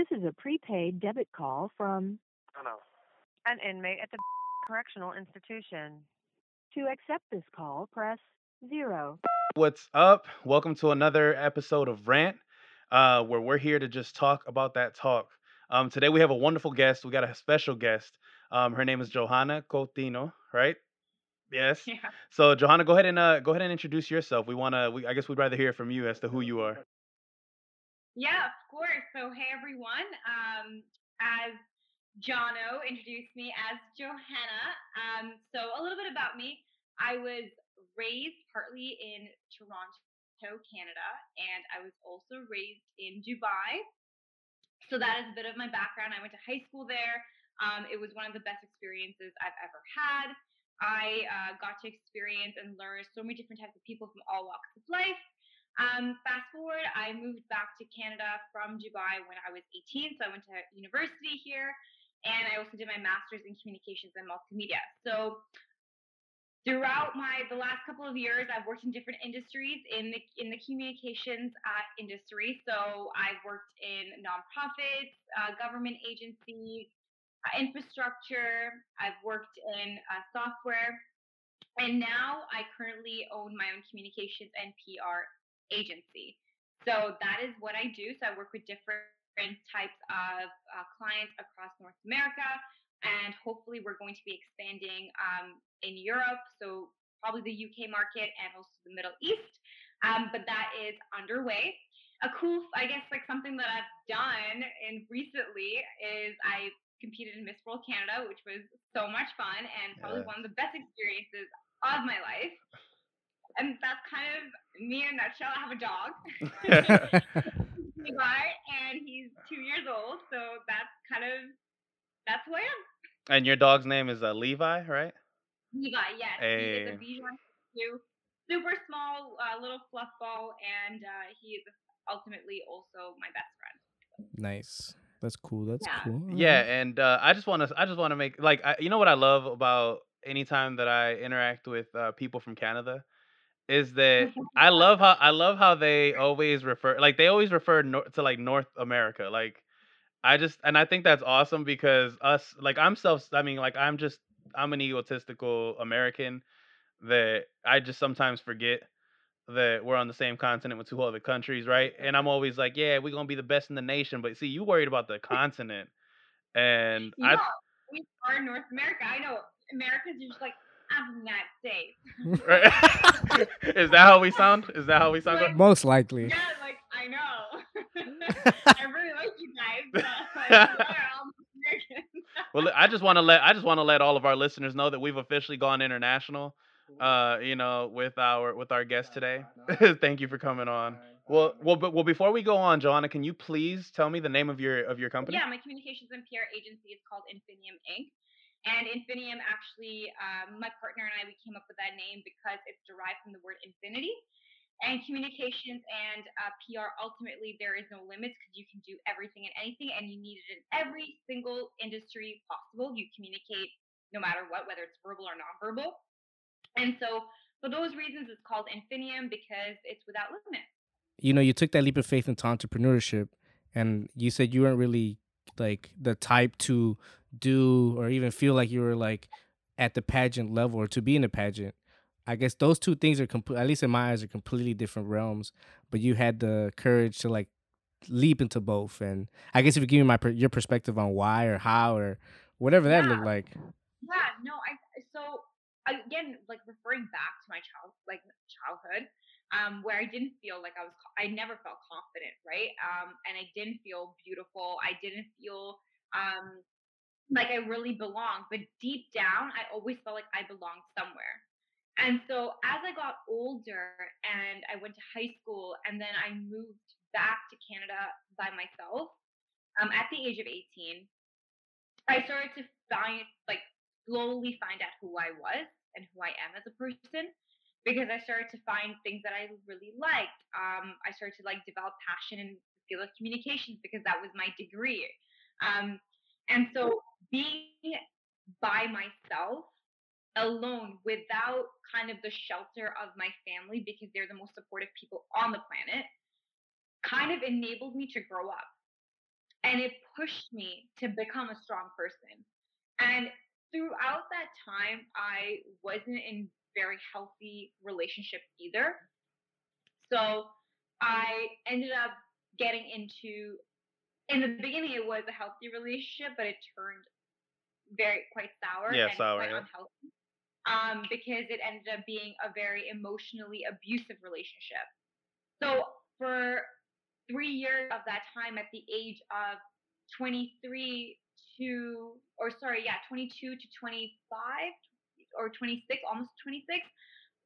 This is a prepaid debit call from I know. An inmate at the correctional institution. To accept this call, press 0. What's up? Welcome to another episode of Rant, uh, where we're here to just talk about that talk. Um, today we have a wonderful guest. We got a special guest. Um, her name is Johanna Coutinho, right? Yes. Yeah. So Johanna, go ahead and uh, go ahead and introduce yourself. We wanna. We, I guess we'd rather hear from you as to who you are. Yeah, of course. So, hey everyone. Um, as Jono introduced me as Johanna. Um, so a little bit about me. I was raised partly in Toronto, Canada, and I was also raised in Dubai. So that is a bit of my background. I went to high school there. Um, it was one of the best experiences I've ever had. I uh, got to experience and learn so many different types of people from all walks of life. Um, fast forward, I moved back to Canada from Dubai when I was 18. So I went to university here and I also did my master's in communications and multimedia. So throughout my the last couple of years, I've worked in different industries in the in the communications uh, industry. So I've worked in nonprofits, uh, government agencies, uh, infrastructure. I've worked in uh, software, and now I currently own my own communications and PR agency. So that is what I do. So I work with different types of uh, clients across North America, and hopefully we're going to be expanding um, in Europe. So probably the UK market and also the Middle East. Um, but that is underway. A cool, I guess, like something that I've done in recently is I competed in Miss World Canada, which was so much fun and probably Yeah. one of the best experiences of my life. And that's kind of me in a nutshell. I have a dog. Levi, and he's two years old. So that's kind of that's who I am. and your dog's name is uh, Levi, right? Levi, yes, he is Hey. a Bichon too. Super small, uh, little fluff ball, and uh, he is ultimately also my best friend. Nice. That's cool. That's Yeah. cool. Yeah, and uh, I just want to I just want to make like I, you know what I love about anytime that I interact with uh, people from Canada is that I love how I love how they always refer like they always refer to like North America like I just and I think that's awesome because us like I'm self I mean like I'm just I'm an egotistical American that I just sometimes forget that we're on the same continent with two other countries, right? And I'm always like, yeah, we're gonna be the best in the nation. But see, you worried about the continent, and Yeah, I we are North America. I know America's just like I'm the United States. right? is that how we sound? Is that how we sound? Like- Most likely. yeah, like I know. I really like you guys. But like, yeah, I'm American. well, I just want to let I just want to let all of our listeners know that we've officially gone international. Uh, you know, with our with our guest today. Thank you for coming on. Well, well, but well, before we go on, Johanna, can you please tell me the name of your of your company? Yeah, my communications and PR agency is called Infinium Inc. And Infinium actually, um, my partner and I, we came up with that name because it's derived from the word infinity. And communications and uh, PR, ultimately, there is no limits because you can do everything and anything, and you need it in every single industry possible. You communicate no matter what, whether it's verbal or nonverbal. And so, for those reasons, it's called Infinium because it's without limits. You know, you took that leap of faith into entrepreneurship and you said you weren't really like the type to do or even feel like you were like at the pageant level or to be in a pageant. I guess those two things are complete at least in my eyes are completely different realms, but you had the courage to like leap into both and I guess if you give me my per- your perspective on why or how or whatever that Yeah. looked like. Yeah, no, I so again, like referring back to my child, like childhood, um, where I didn't feel like I was, I never felt confident, right? Um, and I didn't feel beautiful. I didn't feel um like I really belonged. But deep down, I always felt like I belonged somewhere. And so as I got older and I went to high school and then I moved back to Canada by myself um, at the age of 18, I started to find, like, slowly find out who I was and who I am as a person because I started to find things that I really liked. Um, I started to like develop passion in the field of communications because that was my degree. Um, and so being by myself alone without kind of the shelter of my family because they're the most supportive people on the planet kind of enabled me to grow up. and it pushed me to become a strong person. And throughout that time, I wasn't in very healthy relationships either. So I ended up getting into in the beginning it was a healthy relationship, but it turned very quite sour Yeah, and sour. quite Yeah. unhealthy. Um, because it ended up being a very emotionally abusive relationship. So for three years of that time at the age of 23 to or sorry, yeah, 22 to 25 or 26, almost 26,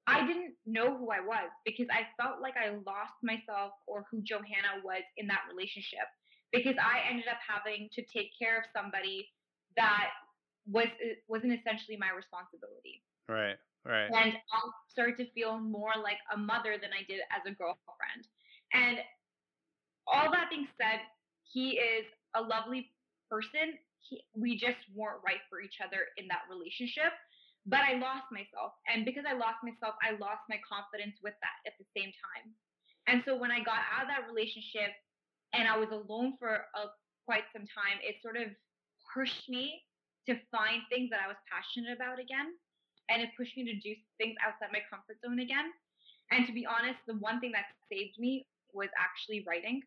I didn't know who I was because I felt like I lost myself or who Johanna was in that relationship because I ended up having to take care of somebody that was uh, wasn't essentially my responsibility. Right. Right. And I started to feel more like a mother than I did as a girlfriend. And all that being said, he is a lovely person. He, we just weren't right for each other in that relationship. But I lost myself. And because I lost myself, I lost my confidence with that at the same time. And so when I got out of that relationship and I was alone for a, quite some time, it sort of pushed me to find things that I was passionate about again. And it pushed me to do things outside my comfort zone again. And to be honest, the one thing that saved me was actually writing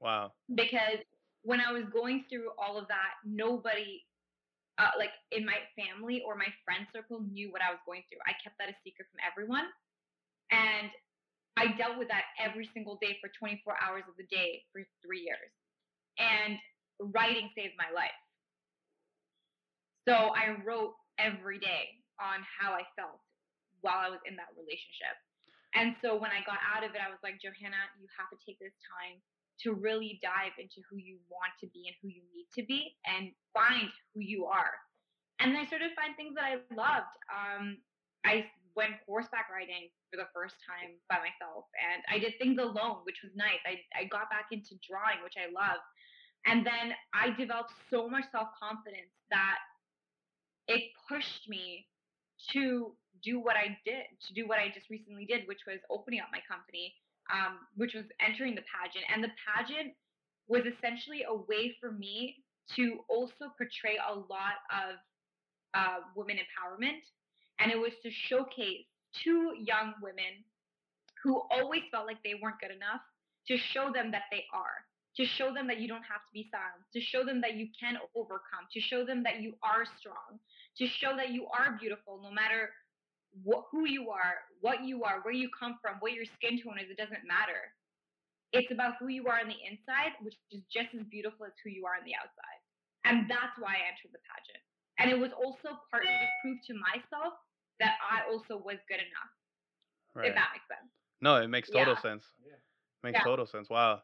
Wow. because when I was going through all of that, nobody, uh, like in my family or my friend circle, knew what I was going through. I kept that a secret from everyone. And I dealt with that every single day for 24 hours of the day for three years. And writing saved my life. So I wrote every day on how I felt while I was in that relationship. And so when I got out of it, I was like, Johanna, you have to take this time to really dive into who you want to be and who you need to be and find who you are. And I started to find things that I loved. Um, I went horseback riding for the first time by myself and I did things alone, which was nice. I, I got back into drawing, which I love. And then I developed so much self confidence that it pushed me to do what I did, to do what I just recently did, which was opening up my company, um, which was entering the pageant. And the pageant was essentially a way for me to also portray a lot of uh, women empowerment. And it was to showcase two young women who always felt like they weren't good enough to show them that they are, to show them that you don't have to be silent, to show them that you can overcome, to show them that you are strong, to show that you are beautiful no matter what, who you are, what you are, where you come from, what your skin tone is, it doesn't matter. It's about who you are on the inside, which is just as beautiful as who you are on the outside. And that's why I entered the pageant. And it was also partly to prove to myself that I also was good enough, Right. if that makes sense. No, it makes total Yeah. sense. Makes Yeah. total sense. Wow.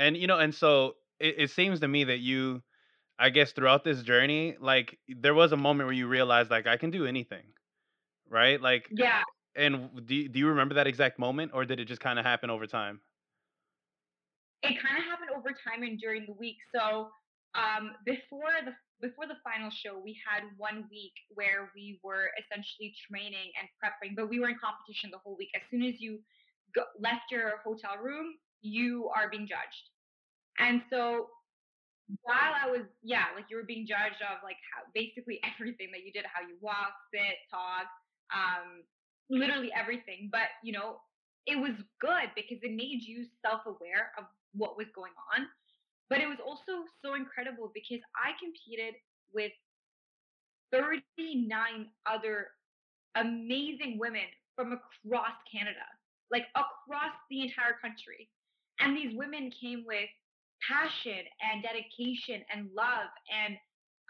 And you know, and so it, it seems to me that you, I guess, throughout this journey, like there was a moment where you realized, like, I can do anything, right? Like, Yeah. and do you, do you remember that exact moment, or did it just kind of happen over time? it kind of happened over time and during the week. So um, before the before the final show, we had one week where we were essentially training and prepping, but we were in competition the whole week. As soon as you go, left your hotel room, you are being judged. And so while I was, yeah, like you were being judged of like how basically everything that you did, how you walk, sit, talk, um, literally everything. But you know, it was good because it made you self-aware of what was going on. But it was also so incredible because I competed with 39 other amazing women from across Canada, like across the entire country. And these women came with passion and dedication and love and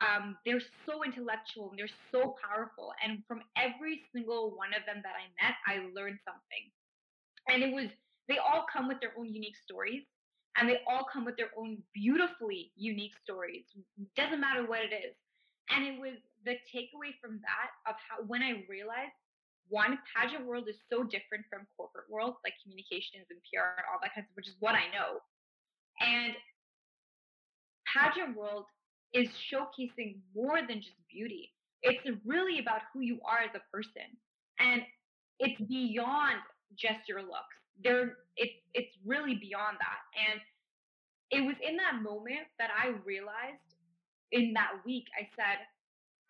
um, they're so intellectual and they're so powerful. And from every single one of them that i met i learned something. And it was they all come with their own unique stories and they all come with their own beautifully unique stories. Doesn't matter what it is. And it was the takeaway from that of how when i realized one pageant world is so different from corporate world like communications and pr and all that kind of which is what i know and pageant world is showcasing more than just beauty. It's really about who you are as a person. And it's beyond just your looks. There it's it's really beyond that. And it was in that moment that I realized in that week, I said,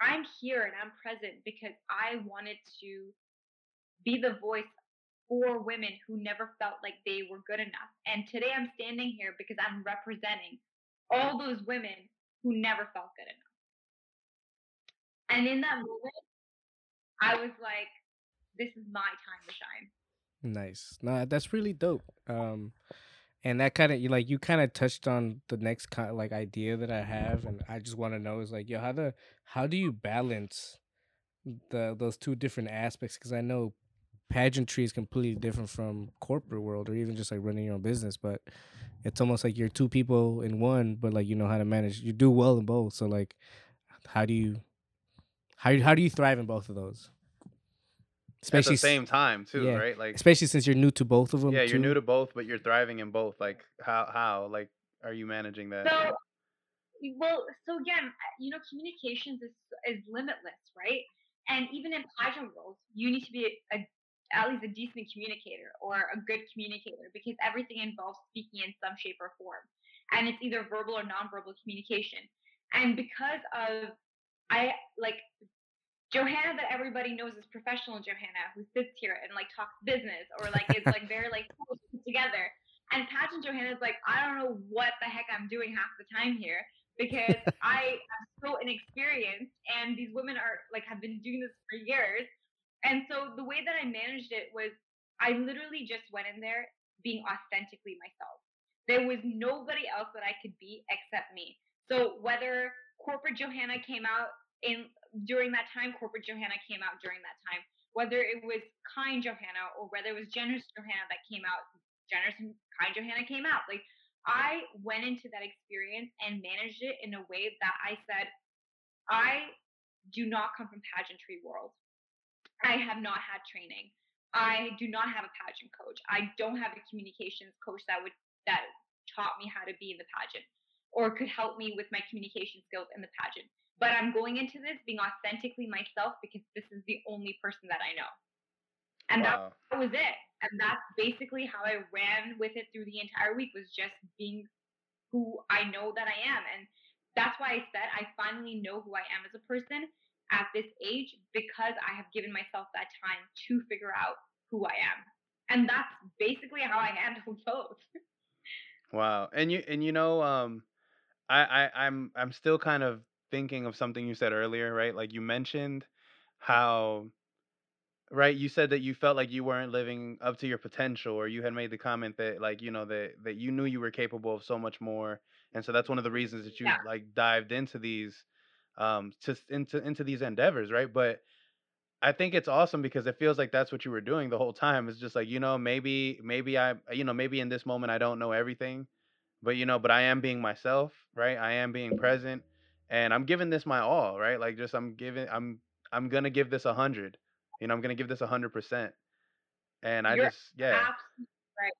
I'm here and I'm present because I wanted to be the voice for women who never felt like they were good enough. And today I'm standing here because I'm representing all those women who never felt good enough. And in that moment, I was like, this is my time to shine. Nice. No, that's really dope. Um, and that kind of like you kind of touched on the next kind of like idea that I have, and I just want to know is like, yo, how the how do you balance the those two different aspects? Because I know pageantry is completely different from corporate world or even just like running your own business, but it's almost like you're two people in one, but like you know how to manage. You do well in both, so like, how do you how how do you thrive in both of those? At the same time too, yeah, right? Like especially since you're new to both of them. yeah, you're new to both, but you're thriving in both. Like how how like are you managing that? So, well, so again, you know, communications is is limitless, right? And even in pageant world, you need to be a, a at least a decent communicator or a good communicator because everything involves speaking in some shape or form, and it's either verbal or nonverbal communication. And because of I like Johanna that everybody knows is professional Johanna who sits here and like talks business or like is like very like put together. And pageant Johanna is like, I don't know what the heck I'm doing half the time here because I am so inexperienced and these women are like have been doing this for years. And so the way that I managed it was I literally just went in there being authentically myself. There was nobody else that I could be except me. So whether corporate Johanna came out in during that time, corporate Johanna came out during that time. Whether it was kind Johanna or whether it was generous Johanna that came out, generous and kind Johanna came out. Like I went into that experience and managed it in a way that I said, I do not come from pageantry world. I have not had training. I do not have a pageant coach. I don't have a communications coach that would that taught me how to be in the pageant or could help me with my communication skills in the pageant. But I'm going into this being authentically myself because this is the only person that I know. And Wow. that was it. And that's basically how I ran with it through the entire week was just being who I know that I am. And that's why I said I finally know who I am as a person at this age because I have given myself that time to figure out who I am. And that's basically how I handle both. Wow. And you and you know, um I, I I'm I'm still kind of thinking of something you said earlier, right? Like you mentioned how right, you said that you felt like you weren't living up to your potential or you had made the comment that like, you know, that that you knew you were capable of so much more. And so that's one of the reasons that you Yeah. like dived into these um to into into these endeavors, right? But I think it's awesome because it feels like that's what you were doing the whole time. It's just like, you know, maybe maybe I you know, maybe in this moment I don't know everything, but you know, but I am being myself, right? I am being present and I'm giving this my all, right? Like just I'm giving I'm I'm going to give this a 100. You know, I'm going to give this a 100%. And I You're just yeah. absolutely right.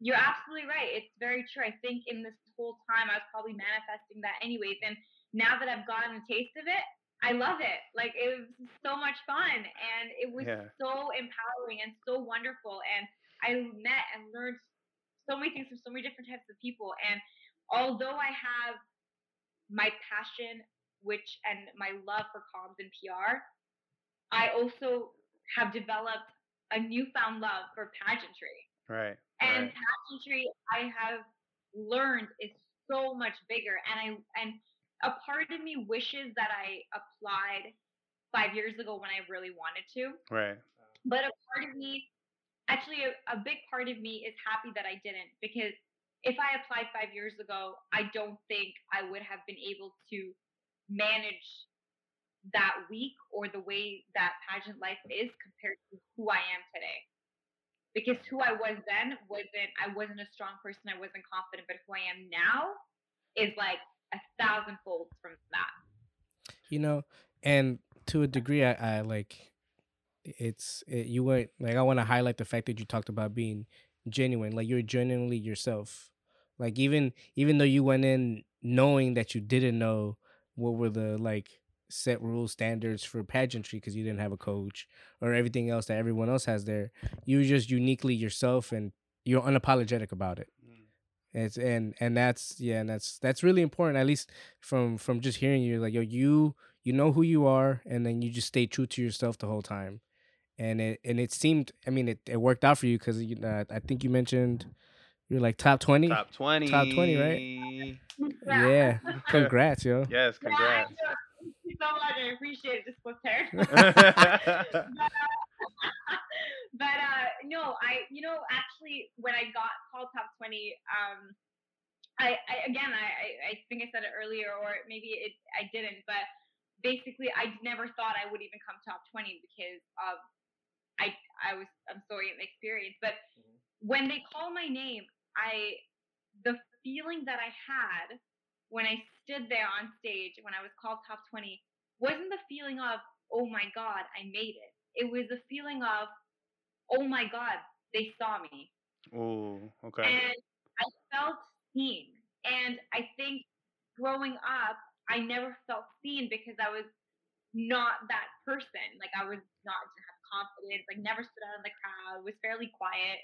You're absolutely right. It's very true. I think in this whole time, I was probably manifesting that anyways. And now that I've gotten a taste of it, I love it. Like it was so much fun and it was Yeah. so empowering and so wonderful. And I met and learned so many things from so many different types of people. And although I have my passion, which and my love for comms and PR, I also have developed a newfound love for pageantry. Right. And Right. pageantry, I have learned is so much bigger. And I and a part of me wishes that I applied five years ago when I really wanted to. Right. But a part of me, actually, a, a big part of me is happy that I didn't because if I applied five years ago, I don't think I would have been able to manage that week or the way that pageant life is compared to who I am today. Because who I was then wasn't, I wasn't a strong person, I wasn't confident, but who I am now is like a thousand folds from that. you know and to a degree i, I like it's it, you went like i want to highlight the fact that you talked about being genuine like you're genuinely yourself like even even though you went in knowing that you didn't know what were the like set rules standards for pageantry because you didn't have a coach or everything else that everyone else has there you were just uniquely yourself and you're unapologetic about it. It's and and that's yeah, and that's that's really important. At least from from just hearing you, like yo, you you know who you are, and then you just stay true to yourself the whole time. And it and it seemed, I mean, it, it worked out for you because you uh, I think you mentioned you're like top twenty. Top twenty. Top 20, right? Yeah, congrats, yo. Yes, Yeah, I congrats. know. Thank you so much. I appreciate it. Just split hair. But uh no i you know actually when i got called top 20 um i, I again I, I think i said it earlier or maybe it i didn't but basically i never thought i would even come top 20 because of i i was i'm sorry experience. But when they call my name i the feeling that i had when i stood there on stage when i was called top 20 wasn't the feeling of oh my god i made it. It was a feeling of oh my god they saw me. Ooh, okay. and i felt seen. And i think growing up i never felt seen because i was not that person. Like i was not didn't have confidence like never stood out in the crowd was fairly quiet.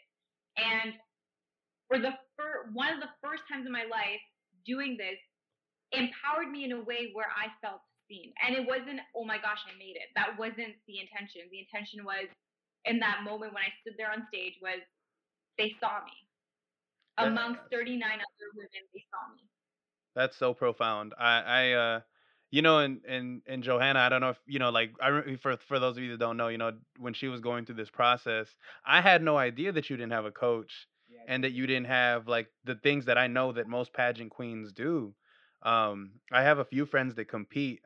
And for the first one of the first times in my life doing this empowered me in a way where i felt seen. And it wasn't oh my gosh i made it. That wasn't the intention. The intention was in that moment when I stood there on stage was they saw me. Amongst 39 other women, they saw me. That's so profound. I, I, uh, you know, and and and Johanna, I don't know if you know, like, I for for those of you that don't know, you know, when she was going through this process, I had no idea that you didn't have a coach and that you didn't have like the things that I know that most pageant queens do. Um, I have a few friends that compete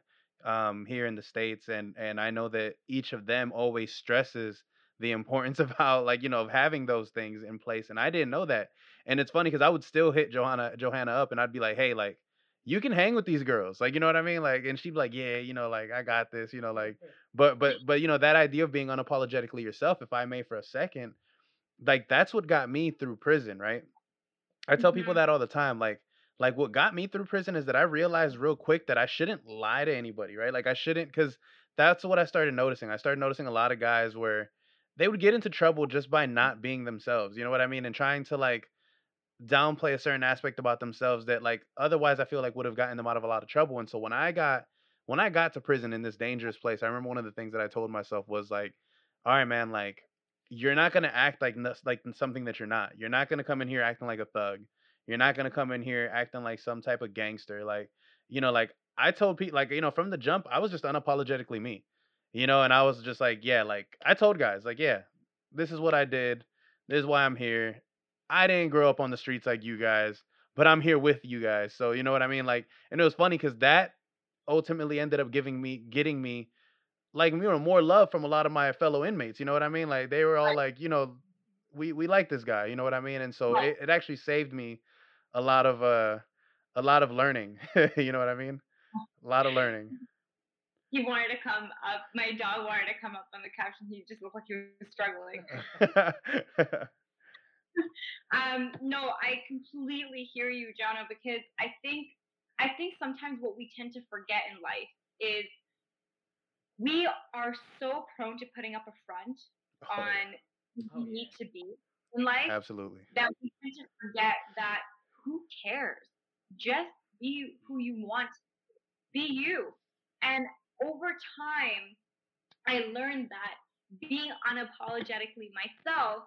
um here in the states, and and I know that each of them always stresses the importance of how like you know of having those things in place, and I didn't know that. And it's funny because I would still hit Johanna Johanna up, and I'd be like, hey, like you can hang with these girls like you know what i mean like and she'd be like yeah you know like i got this you know like but but but you know that idea of being unapologetically yourself if i may for a second like that's what got me through prison right i tell people Mhm. that all the time like like what got me through prison is that i realized real quick that i shouldn't lie to anybody right like i shouldn't because that's what i started noticing i started noticing a lot of guys where they would get into trouble just by not being themselves you know what i mean and trying to like downplay a certain aspect about themselves that like otherwise I feel like would have gotten them out of a lot of trouble. And so when I got when I got to prison in this dangerous place, I remember one of the things that I told myself was like, all right, man, like you're not gonna act like like something that you're not. You're not gonna come in here acting like a thug. You're not gonna come in here acting like some type of gangster. Like, you know, like I told people, like, you know, from the jump, I was just unapologetically me. You know, and I was just like, yeah, like I told guys, like, yeah, this is what I did. This is why I'm here. I didn't grow up on the streets like you guys, but I'm here with you guys. So you know what I mean? Like, and it was funny because that ultimately ended up giving me, getting me, like, you know, more love from a lot of my fellow inmates. You know what I mean? Like, they were all like, you know, we we like this guy. You know what I mean? And so it, it actually saved me a lot of uh a lot of learning. you know what I mean? A lot of learning. He wanted to come up. My dog wanted to come up on the couch, and he just looked like he was struggling. um, no, I completely hear you, Jono, because I think I think sometimes what we tend to forget in life is we are so prone to putting up a front Oh, on who Oh, we need to be in life Absolutely. that we tend to forget that who cares? Just be who you want. Be Be you. And over time, I learned that being unapologetically myself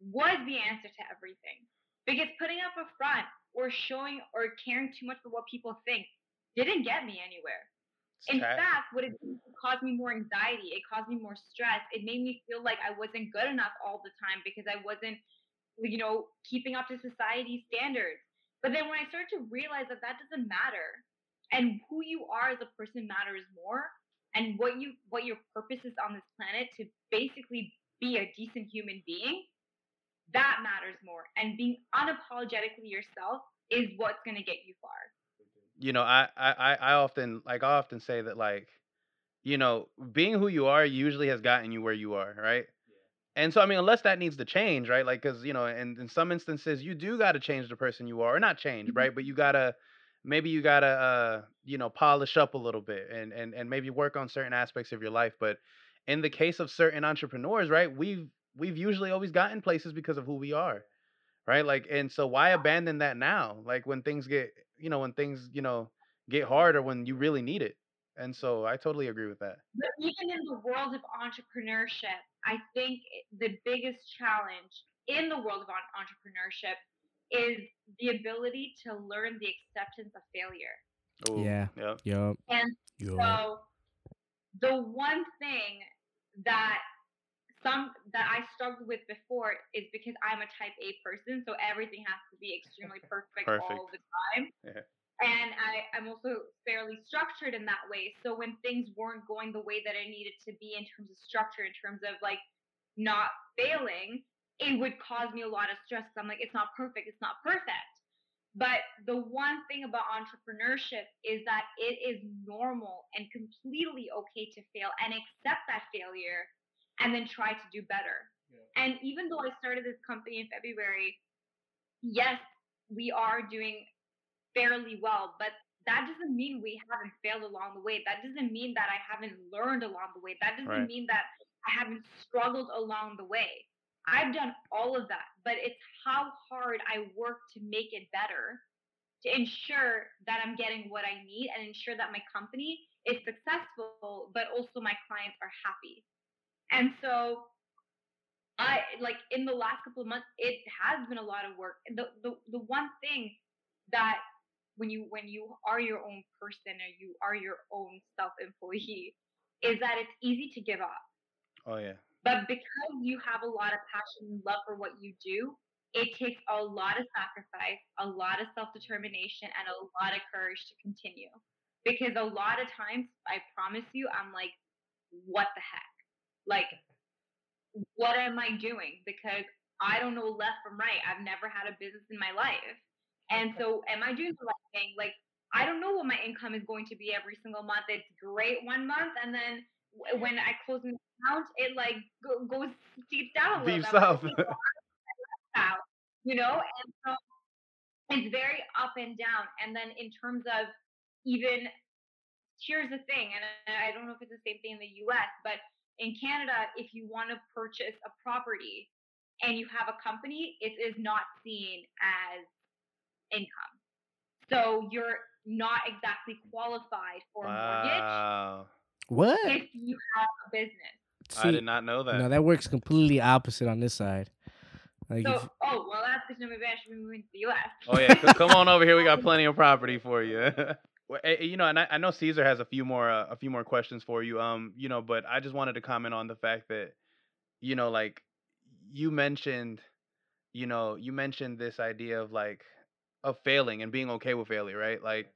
was the answer to everything. Because putting up a front or showing or caring too much for what people think didn't get me anywhere. In fact, what it caused me more anxiety. It caused me more stress. It made me feel like I wasn't good enough all the time because I wasn't, you know, keeping up to society's standards. But then when I started to realize that that doesn't matter, and who you are as a person matters more, and what you what your purpose is on this planet to basically be a decent human being, that matters more. And being unapologetically yourself is what's going to get you far. you know, I, I I I often like I often say that like, you know, being who you are usually has gotten you where you are, right? And so I mean, unless that needs to change, right? Like, because you know, and in some instances, you do got to change the person you are, or not change, mm-hmm. right? But you gotta maybe you gotta uh you know polish up a little bit and and and maybe work on certain aspects of your life. But in the case of certain entrepreneurs, right, we've we've usually always gotten places because of who we are, right? Like, and so why abandon that now? Like when things get, you know, when things, you know, get hard or when you really need it. And so I totally agree with that. But even in the world of entrepreneurship, I think the biggest challenge in the world of entrepreneurship is the ability to learn the acceptance of failure. Ooh, Yeah. Yep. Yup. And Yup. So the one thing that some that I struggled with before is because I'm a type A person, so everything has to be extremely perfect, perfect. all the time. Yeah. And I, I'm also fairly structured in that way. So when things weren't going the way that I needed to be in terms of structure, in terms of like not failing, it would cause me a lot of stress. I'm like, it's not perfect, it's not perfect. But the one thing about entrepreneurship is that it is normal and completely okay to fail and accept that failure and then try to do better. And even though I started this company in February, yes, we are doing fairly well, but that doesn't mean we haven't failed along the way. That doesn't mean that I haven't learned along the way. That doesn't Right. mean that I haven't struggled along the way. I've done all of that, but it's how hard I work to make it better to ensure that I'm getting what I need and ensure that my company is successful, but also my clients are happy. And so I like in the last couple of months, it has been a lot of work. The the the one thing that when you when you are your own person or you are your own self employee is that it's easy to give up. Oh yeah. But because you have a lot of passion and love for what you do, it takes a lot of sacrifice, a lot of self determination, and a lot of courage to continue. Because a lot of times, I promise you, I'm like, what the heck? Like, what am I doing? Because I don't know left from right. I've never had a business in my life. And so, am I doing the right thing? Like, I don't know what my income is going to be every single month. It's great one month, and then when I close an account, it like go, goes deep down Deep bit. I'm like, south. "Okay, well, out, you know, and so it's very up and down. And then in terms of even here's the thing, and I I don't know if it's the same thing in the U.S., but in Canada, if you want to purchase a property and you have a company, it is not seen as income. So you're not exactly qualified for a mortgage Wow. What? if you have a business. I did not know that. No, that works completely opposite on this side. Like, So, if, oh well, that's because maybe I should be moving to the U.S. Oh yeah, come on over here. We got plenty of property for you. Well, you know, and I, I know Caesar has a few more uh, a few more questions for you. Um, you know, but I just wanted to comment on the fact that, you know, like you mentioned, you know, you mentioned this idea of like of failing and being okay with failure, right? Like,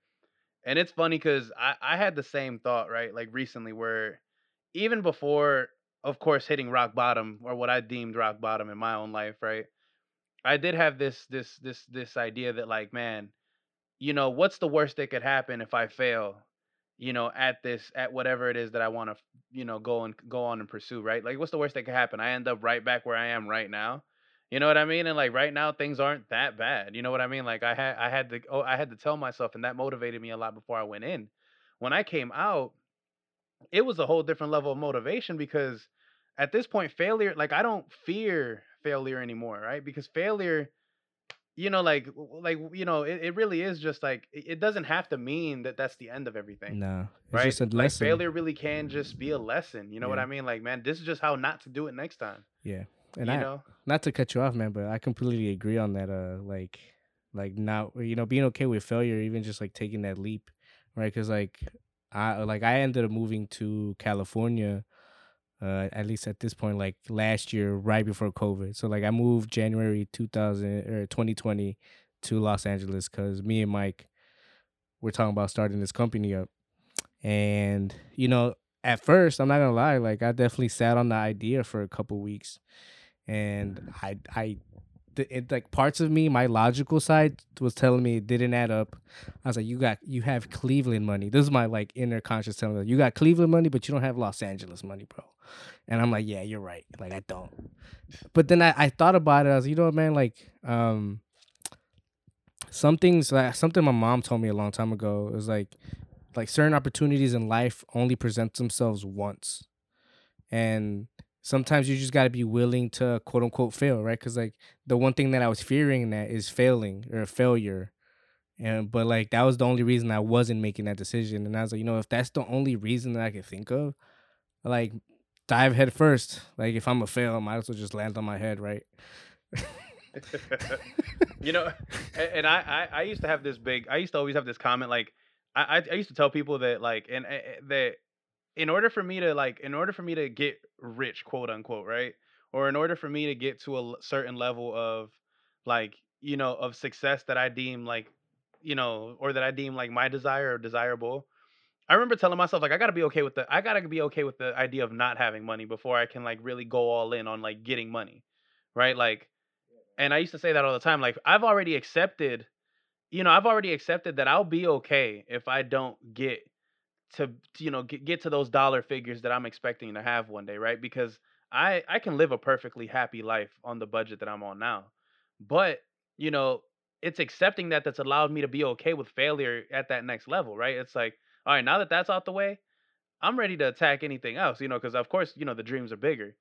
and it's funny because I I had the same thought, right? Like recently, where even before, of course, hitting rock bottom or what I deemed rock bottom in my own life, right? I did have this this this this idea that like, man, you know, what's the worst that could happen if I fail, you know, at this at whatever it is that I want to, you know, go and go on and pursue, right? Like what's the worst that could happen? I end up right back where I am right now. You know what I mean? And like right now things aren't that bad. You know what I mean? Like I had I had to oh I had to tell myself and that motivated me a lot before I went in. When I came out, it was a whole different level of motivation because at this point failure like I don't fear failure anymore, right? Because failure you know like like you know it, it really is just like it doesn't have to mean that that's the end of everything no, it's right just a lesson. like failure really can just be a lesson you know what i mean like man this is just how not to do it next time Yeah, and you I know not to cut you off, man, but I completely agree on that. Uh, like, like not you know being okay with failure, even just like taking that leap, right? Because like I like I ended up moving to California. Uh, at least at this point, like last year, right before COVID. So like I moved January 2000 or 2020 to Los Angeles because me and Mike were talking about starting this company up. And you know, at first, I'm not gonna lie, like I definitely sat on the idea for a couple weeks, and I I the, it, like parts of me, my logical side was telling me it didn't add up. I was like, you got you have Cleveland money. This is my like inner conscious telling me you got Cleveland money, but you don't have Los Angeles money, bro. And I'm like, yeah, you're right. Like I don't. But then I, I thought about it. I was, you know what, man, like um some things like something my mom told me a long time ago is like like certain opportunities in life only present themselves once and sometimes you just got to be willing to quote unquote fail, right? Because like the one thing that I was fearing that is failing or failure, and but like that was the only reason I wasn't making that decision, and I was like, you know, if that's the only reason that I could think of, like dive head first. Like if I'm a fail, I might as well just land on my head, right? you know, and I, I I used to have this big. I used to always have this comment like I I, used to tell people that like and uh, that in order for me to like in order for me to get rich, quote unquote, right, or in order for me to get to a certain level of like you know of success that I deem like you know or that I deem like my desire or desirable. I remember telling myself like I gotta be okay with the I gotta be okay with the idea of not having money before I can like really go all in on like getting money, right? Like and I used to say that all the time. Like I've already accepted, you know, I've already accepted that I'll be okay if I don't get to, to, you know, get, get to those dollar figures that I'm expecting to have one day, right? Because I I can live a perfectly happy life on the budget that I'm on now. But, you know, it's accepting that that's allowed me to be okay with failure at that next level, right? It's like, all right, now that that's out the way, I'm ready to attack anything else, you know, because of course, you know, the dreams are bigger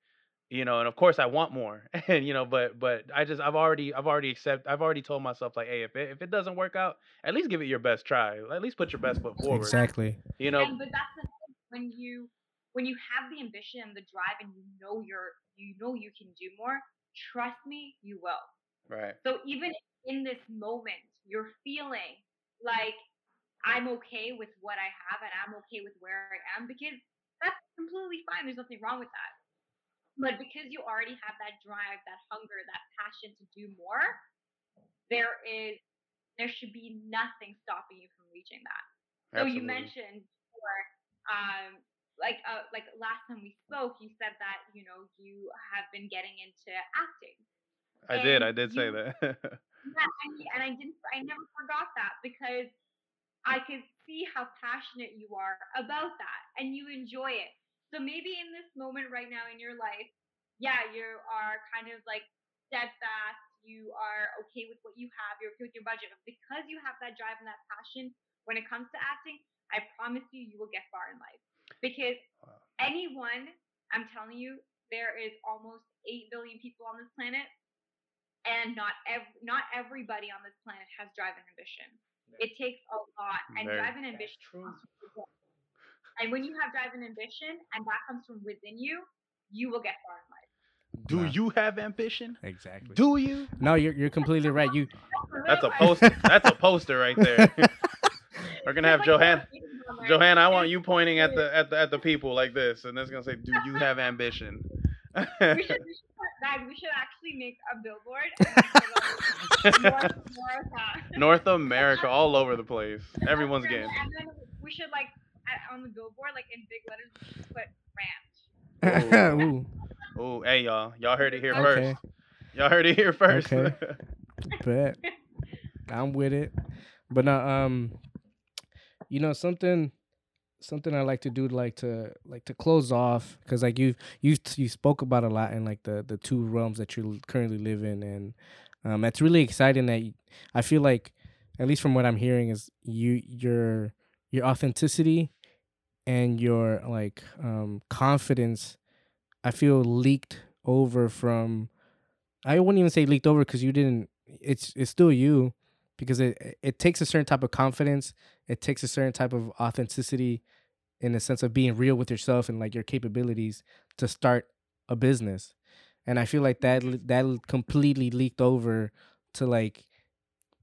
you know and of course i want more and you know but but i just i've already i've already accept i've already told myself like hey if it, if it doesn't work out at least give it your best try. At least put your best foot forward. Exactly. you know? And but that's the thing when you when you have the ambition and the drive and you know you're you know you can do more trust me you will. Right. So even in this moment you're feeling like i'm okay with what i have and i'm okay with where i am because that's completely fine there's nothing wrong with that but because you already have that drive that hunger that passion to do more there is there should be nothing stopping you from reaching that so you mentioned before, um, like uh, like last time we spoke, you said that you know you have been getting into acting. i did i and did say that Yeah, and, and I didn't. I never forgot that because I could see how passionate you are about that, and you enjoy it. So maybe in this moment right now in your life, yeah, you are kind of like steadfast. You are okay with what you have. You're okay with your budget, but because you have that drive and that passion when it comes to acting, I promise you, you will get far in life. Because anyone, I'm telling you, there is almost eight billion people on this planet, and not ev- not everybody on this planet has drive and ambition. It takes a lot, and Very- drive and ambition comes from within. And when you have drive and ambition, and that comes from within you, you will get far in life. do Nah. you have ambition Exactly. do you No, you're you're completely right. You that's a poster that's a poster right there we're gonna have There's like johanna meetings on there. johanna i want you pointing at the at the at the people like this and that's gonna say do you have ambition We should, we should, guys, we should actually make a billboard. And make it like North America. north america all over the place everyone's And getting And then we should like at, on the billboard, like in big letters, we put ranch. Ooh, Oh, hey y'all. Y'all heard it here Okay. first. Y'all heard it here first. Okay. bet. I'm with it. But no, um, you know something, something I like to do, like to like to close off, because like you've you you spoke about a lot in like the the two realms that you currently live in, and um, that's really exciting. That you, I feel like, at least from what I'm hearing, is you your your authenticity and your like um confidence. I feel leaked over from. I wouldn't even say leaked over because you didn't. It's it's still you, because it it takes a certain type of confidence. It takes a certain type of authenticity, in the sense of being real with yourself and like your capabilities to start a business, and I feel like that that completely leaked over to like,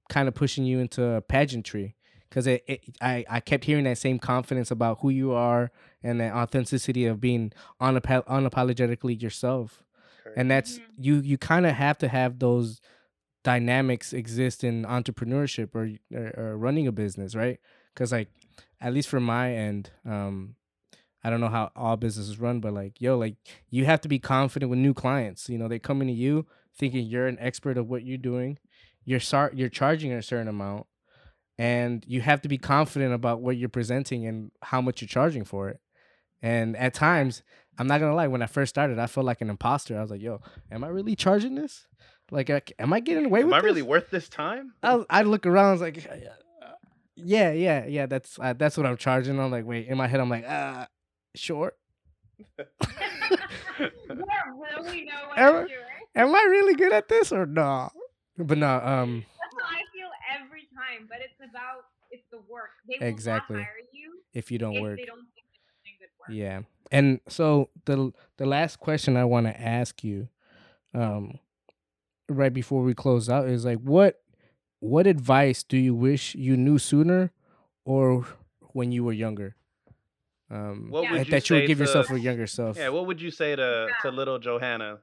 kind of pushing you into pageantry. Because it, it, I, I kept hearing that same confidence about who you are and that authenticity of being unap- unapologetically yourself. And that's Mhm. you you kind of have to have those dynamics exist in entrepreneurship or, or, or running a business right? Because like at least from my end um i don't know how all businesses run but like yo like you have to be confident with new clients. You know they come into you thinking you're an expert of what you're doing. You're sar- you're charging a certain amount and you have to be confident about what you're presenting and how much you're charging for it and at times i'm not gonna lie when i first started i felt like an imposter i was like yo am i really charging this like am i getting away Am with Am I this? really worth this time? I, I look around I was like uh, yeah yeah yeah that's uh, that's what i'm charging i'm like wait in my head i'm like uh sure really Am I- I'm. Am I really good at this or no? But no, um, That's how I feel every time. But it's about it's the work. They will Exactly. not hire you if you don't if work, they don't think that you're doing good work. yeah. And so the the last question I want to ask you, um, right before we close out is like, what what advice do you wish you knew sooner, or when you were younger? Um, What Yeah. would that you that you would say give yourself to- for younger self. Yeah, what would you say to to little Johanna?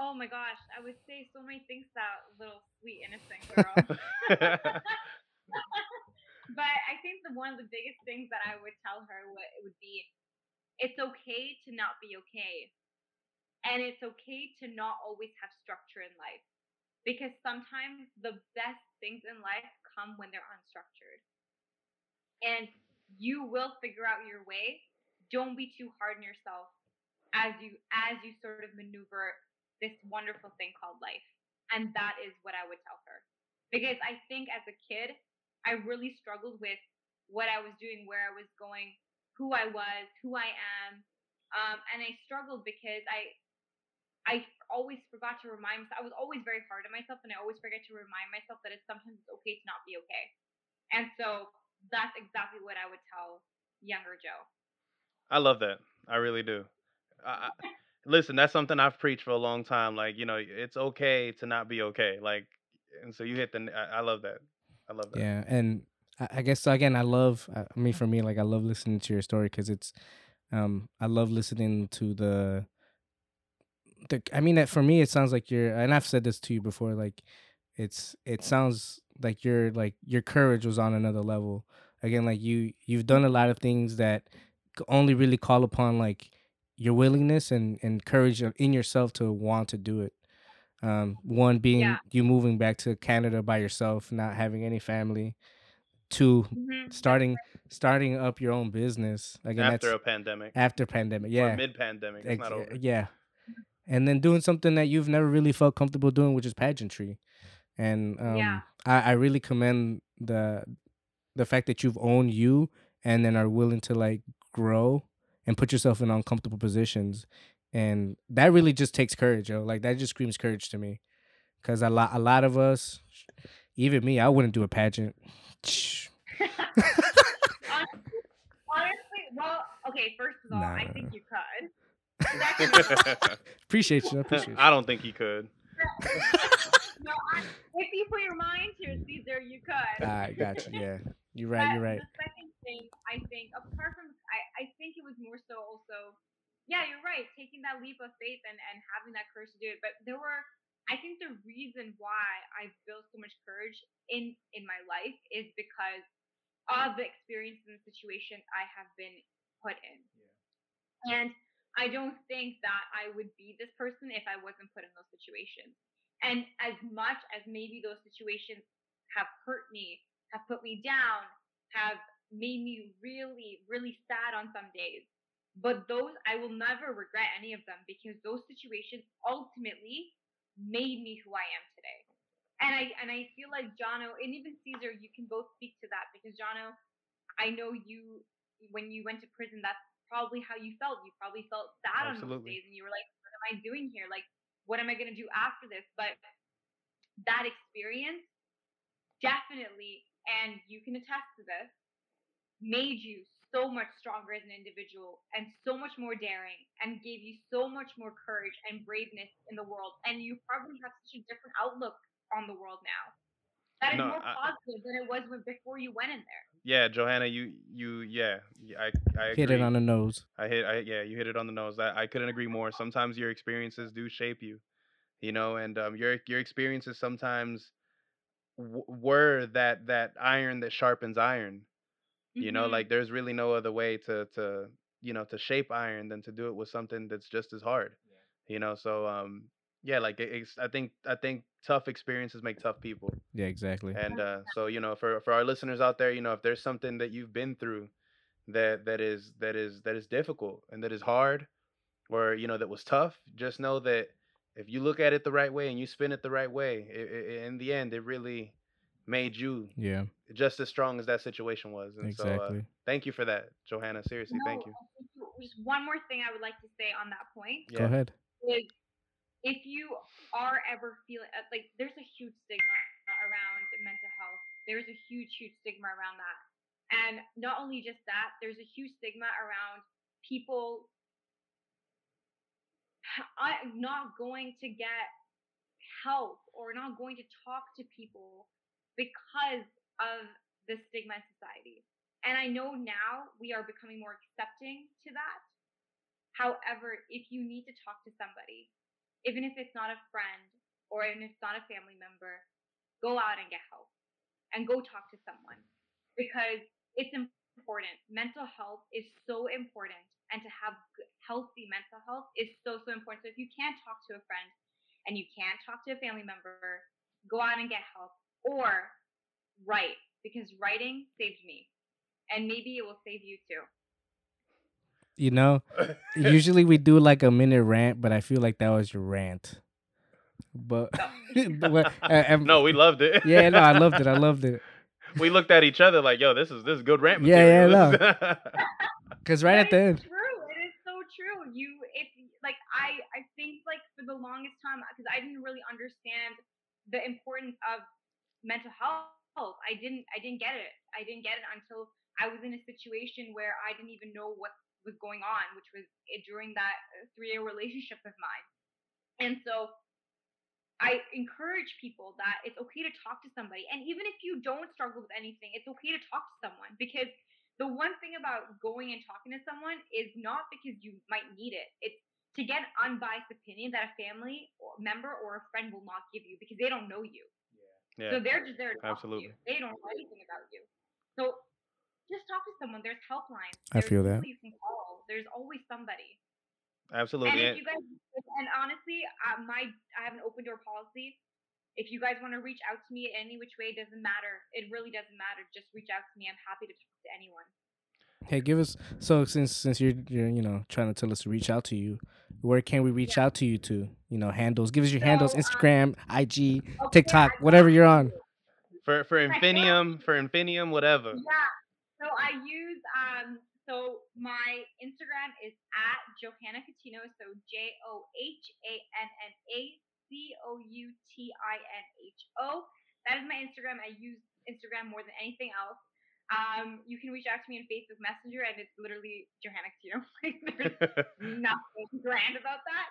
Oh my gosh, I would say so many things to that little sweet innocent girl. but I think the one of the biggest things that I would tell her would, would be it's okay to not be okay. And it's okay to not always have structure in life. Because sometimes the best things in life come when they're unstructured. And you will figure out your way. Don't be too hard on yourself as you as you sort of maneuver this wonderful thing called life. And that is what I would tell her. Because I think as a kid, I really struggled with what I was doing, where I was going, who I was, who I am. Um, and I struggled because I I always forgot to remind myself. I was always very hard on myself, and I always forget to remind myself that it's sometimes it's okay to not be okay. And so that's exactly what I would tell younger Joe. I love that. I really do. I, listen, that's something I've preached for a long time. Like, you know, it's okay to not be okay. Like, and so you hit the. I love that. I love that. Yeah, and I, I guess so again, I love. I I mean, for me, like I love listening to your story because it's, um, I love listening to the. The I mean, for me, it sounds like you're, and I've said this to you before. Like, it's it sounds like you're like your courage was on another level. Again, like you you've done a lot of things that only really call upon like your willingness and and courage in yourself to want to do it. Um, one being Yeah. you moving back to Canada by yourself, not having any family. Two, Mm-hmm. starting starting up your own business again. After a pandemic. after pandemic, yeah, mid pandemic. It's Ex- not over. yeah, and then doing something that you've never really felt comfortable doing, which is pageantry. And um, Yeah. I, I really commend the the fact that you've owned you and then are willing to like grow and put yourself in uncomfortable positions. And that really just takes courage, yo. Like that just screams courage to me. Cause a lot a lot of us, even me, I wouldn't do a pageant. Honestly, well, okay. First of all, Nah, I think you could. Appreciate you. I appreciate you. I don't think he could. no, I, if you put your mind to it, Caesar, you could. I got you. Yeah, you're right. But You're right. The second thing, I think, apart from, I, I think it was more so also, yeah, you're right, taking that leap of faith and, and having that courage to do it. But there were, I think the reason why I built so much courage in in my life is because of the experience and the situation I have been put in. And I don't think that I would be this person if I wasn't put in those situations. And as much as maybe those situations have hurt me, have put me down, have made me really, really sad on some days. But those, I will never regret any of them because those situations ultimately made me who I am today. And I and I feel like Jono and even Caesar, you can both speak to that because Jono, I know you when you went to prison, that's probably how you felt. You probably felt sad on those days, and you were like, "What am I doing here? Like, what am I gonna do after this?" But that experience definitely, and you can attest to this, made you so much stronger as an individual and so much more daring and gave you so much more courage and braveness in the world. And you probably have such a different outlook on the world now. That is No, more I- positive than it was when, before you went in there. Yeah, Johanna, you you yeah, I, agree. Hit it on the nose. I hit I yeah, you hit it on the nose. I, I couldn't agree more. Sometimes your experiences do shape you, you know, and um your your experiences sometimes w- were that that iron that sharpens iron. You know, Mhm. like there's really no other way to to you know to shape iron than to do it with something that's just as hard. You know, so um yeah, like it, it's I think I think tough experiences make tough people. Yeah, exactly. And uh, so you know, for for our listeners out there, you know, if there's something that you've been through that that is that is that is difficult and that is hard, or you know that was tough, just know that if you look at it the right way and you spin it the right way, it, it, in the end, it really made you Yeah, just as strong as that situation was. And so, uh, exactly. thank you for that, Johanna. Seriously, thank No, you. You just one more thing I would like to say on that point Yeah. Go ahead. is if you are ever feeling uh, like there's a huge stigma around mental health. There's a huge, huge stigma around that. And not only just that, there's a huge stigma around people not going to get help or not going to talk to people because of the stigma in society. And I know now we are becoming more accepting to that. However, if you need to talk to somebody, even if it's not a friend or even if it's not a family member, go out and get help and go talk to someone because it's important. Mental health is so important, and to have healthy mental health is so, so important. So if you can't talk to a friend and you can't talk to a family member, go out and get help or write because writing saved me and maybe it will save you too. You know, usually we do like a minute rant, but I feel like that was your rant. But, but uh, um, no, we loved it. yeah, no, I loved it. I loved it. we looked at each other like, yo, this is this is good rant Yeah, yeah, material. Cause right But at the it's end, True, it is so true. You, if like I, I think like for the longest time because I didn't really understand the importance of mental health. I didn't, I didn't get it. I didn't get it until I was in a situation where I didn't even know what was going on, which was eh, during that uh, three-year relationship of mine. And so I encourage people that it's okay to talk to somebody. And even if you don't struggle with anything, it's okay to talk to someone because the one thing about going and talking to someone is not because you might need it. It's to get unbiased opinion that a family member or a friend will not give you because they don't know you. Yeah. So they're just there to talk absolutely. to you. They don't know anything about you. So just talk to someone. There's helplines. I feel that. You can call. There's always somebody. Absolutely. And if you guys, and honestly, uh, my I have an open door policy. If you guys want to reach out to me in any which way, it doesn't matter. It really doesn't matter. Just reach out to me. I'm happy to talk to anyone. hey, give us. So since since you're you're you know trying to tell us to reach out to you, where can we reach out to you to? You know, handles. Give us your handles: So, um, Instagram, IG, Okay, TikTok, I whatever you're on. for for Infinium, for Infinium, whatever. Yeah. So I use um. So my Instagram is at Johanna Coutinho. So J O H A N N A C O U T I N H O. That is my Instagram. I use Instagram more than anything else. Um, you can reach out to me on Facebook Messenger, and it's literally Johanna Coutinho. Like there's nothing grand about that.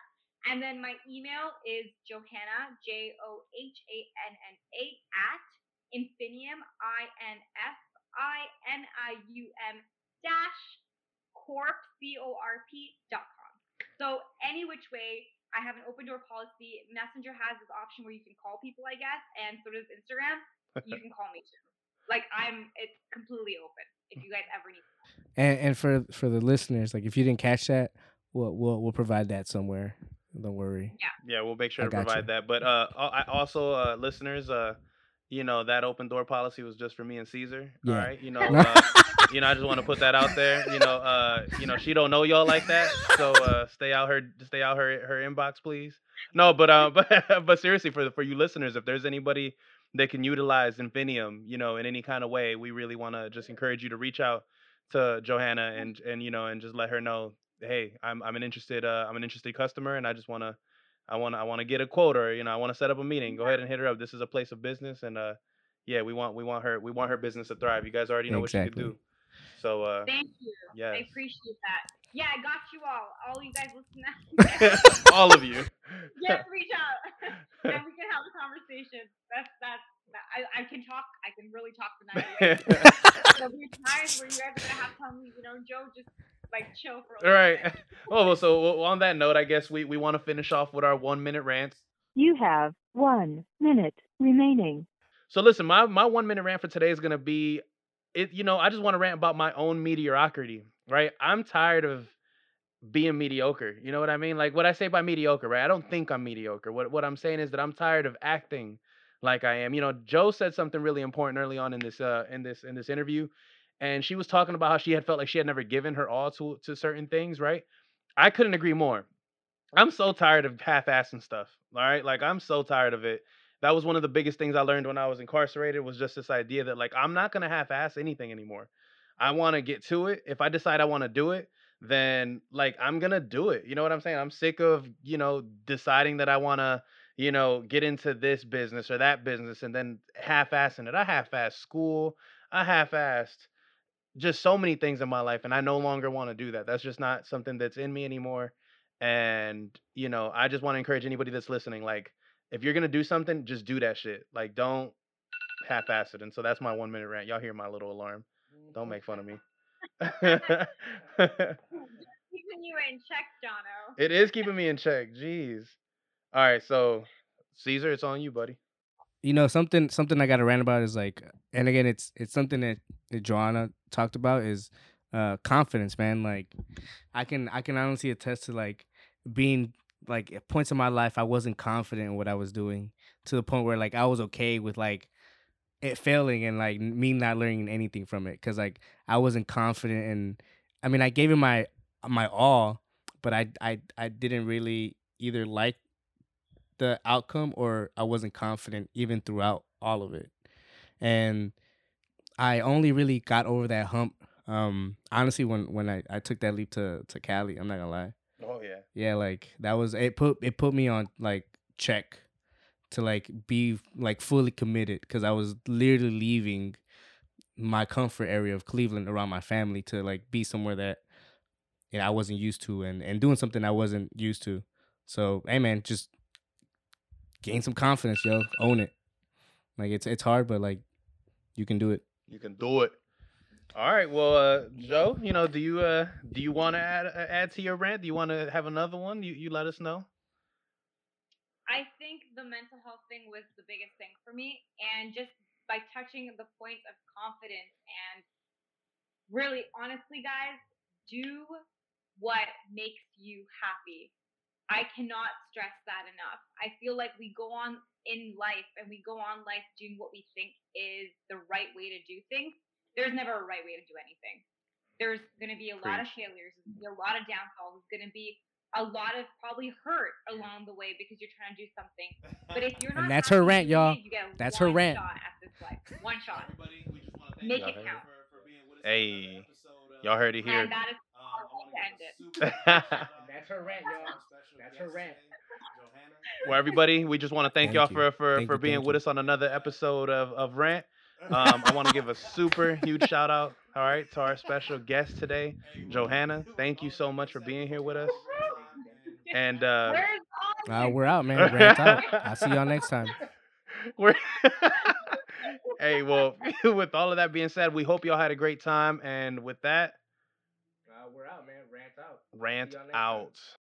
And then my email is Johanna J O H A N N A at Infinium I N F I N I U M dash corp c o r p dot com. So any which way, I have an open door policy. Messenger has this option where you can call people, I guess, and so does Instagram. You can call me too. Like I'm, it's completely open. If you guys ever need. And and for for the listeners, like if you didn't catch that, we'll we'll we'll provide that somewhere. Don't worry. Yeah, Yeah, we'll make sure I to provide you. that. But uh, I also uh, listeners, uh, you know that open door policy was just for me and Caesar. Yeah. right, you know, uh, you know, I just want to put that out there. You know, uh, you know, she don't know y'all like that, so uh, stay out her, stay out her her inbox, please. No, but uh, but but seriously, for for you listeners, if there's anybody that can utilize Infinium, you know, in any kind of way, we really want to just encourage you to reach out to Johanna and and you know and just let her know, hey, I'm I'm an interested uh, I'm an interested customer, and I just want to I want to I want to get a quote or you know I want to set up a meeting. Go ahead and hit her up. This is a place of business, and uh, yeah, we want we want her we want her business to thrive. You guys already know what Exactly. you can do. So uh, Thank you. yes, I appreciate that. Yeah, I got you all. All you guys listen now. all of you. Just reach out, and we can have a conversation. That's that's. That, I, I can talk. I can really talk tonight. There'll be times where you guys are gonna have to tell me, you know, Joe, just like chill for a all little right. Oh well, so well, on that note, I guess we we want to finish off with our one minute rants. You have one minute remaining. So listen, my my one minute rant for today is gonna be it. You know, I just want to rant about my own mediocrity. Right, I'm tired of being mediocre. You know what I mean? Like what I say by mediocre, right? I don't think I'm mediocre. What what I'm saying is that I'm tired of acting like I am. You know, Joe said something really important early on in this uh in this in this interview, and she was talking about how she had felt like she had never given her all to to certain things. Right? I couldn't agree more. I'm so tired of half-assing stuff. All right, like I'm so tired of it. That was one of the biggest things I learned when I was incarcerated was just this idea that like I'm not gonna half-ass anything anymore. I want to get to it. If I decide I want to do it, then like I'm gonna do it. You know what I'm saying? I'm sick of you know deciding that I want to you know get into this business or that business and then half-assing it. I half-assed school. I half-assed just so many things in my life, and I no longer want to do that. That's just not something that's in me anymore. And you know, I just want to encourage anybody that's listening, like if you're gonna do something, just do that shit. Like don't half-ass it. And so that's my one minute rant. Y'all hear my little alarm? Mm, don't make fun of me. Keeping you in check, Jono. it is keeping me in check. Jeez. All right, so Caesar, it's on you, buddy. You know something something I got to rant about is like, and again, it's it's something that, that Johanna talked about is uh confidence, man. Like, I can I can honestly attest to like being like at points in my life I wasn't confident in what I was doing to the point where like I was okay with like it failing and like me not learning anything from it because like I wasn't confident and I mean I gave it my my all, but I I I didn't really either like the outcome or I wasn't confident even throughout all of it. And I only really got over that hump um honestly when when I, I took that leap to to Cali, I'm not gonna lie. Oh yeah. Yeah, like that was it put it put me on like check to like be like fully committed because I was literally leaving my comfort area of Cleveland around my family to like be somewhere that you know, I wasn't used to and and doing something I wasn't used to. So hey man, just gain some confidence, yo. Own it. Like it's it's hard, but like you can do it. You can do it. All right. Well, uh, Joe, you know, do you uh, do you want to add uh, add to your rant? Do you want to have another one? You you let us know. I think the mental health thing was the biggest thing for me. And just by touching the point of confidence and really, honestly, guys, do what makes you happy. I cannot stress that enough. I feel like we go on in life and we go on life doing what we think is the right way to do things. There's never a right way to do anything. There's going to be a lot of failures, there's going to be a lot of downfalls, there's going to be a lot of probably hurt along the way because you're trying to do something. But if you're not And that's her rant, y'all. you get That's her rant. Shot at this life. One shot. Make Make it it count. Hey, y'all heard it here. And that is how I want to end it. That's her rant, y'all. That's her rant. well, everybody, we just want to thank, Thank y'all for for, Thank for you, being with you. us on another episode of of Rant. Um, I want to give a super huge shout out, all right, to our special guest today, Johanna. Thank you so much for being here with us. And uh, Uh, we're out, man. Rant out. I'll see y'all next time. we're hey, well, with all of that being said, we hope y'all had a great time. And with that, Uh, we're out, man. Rant out. Rant out.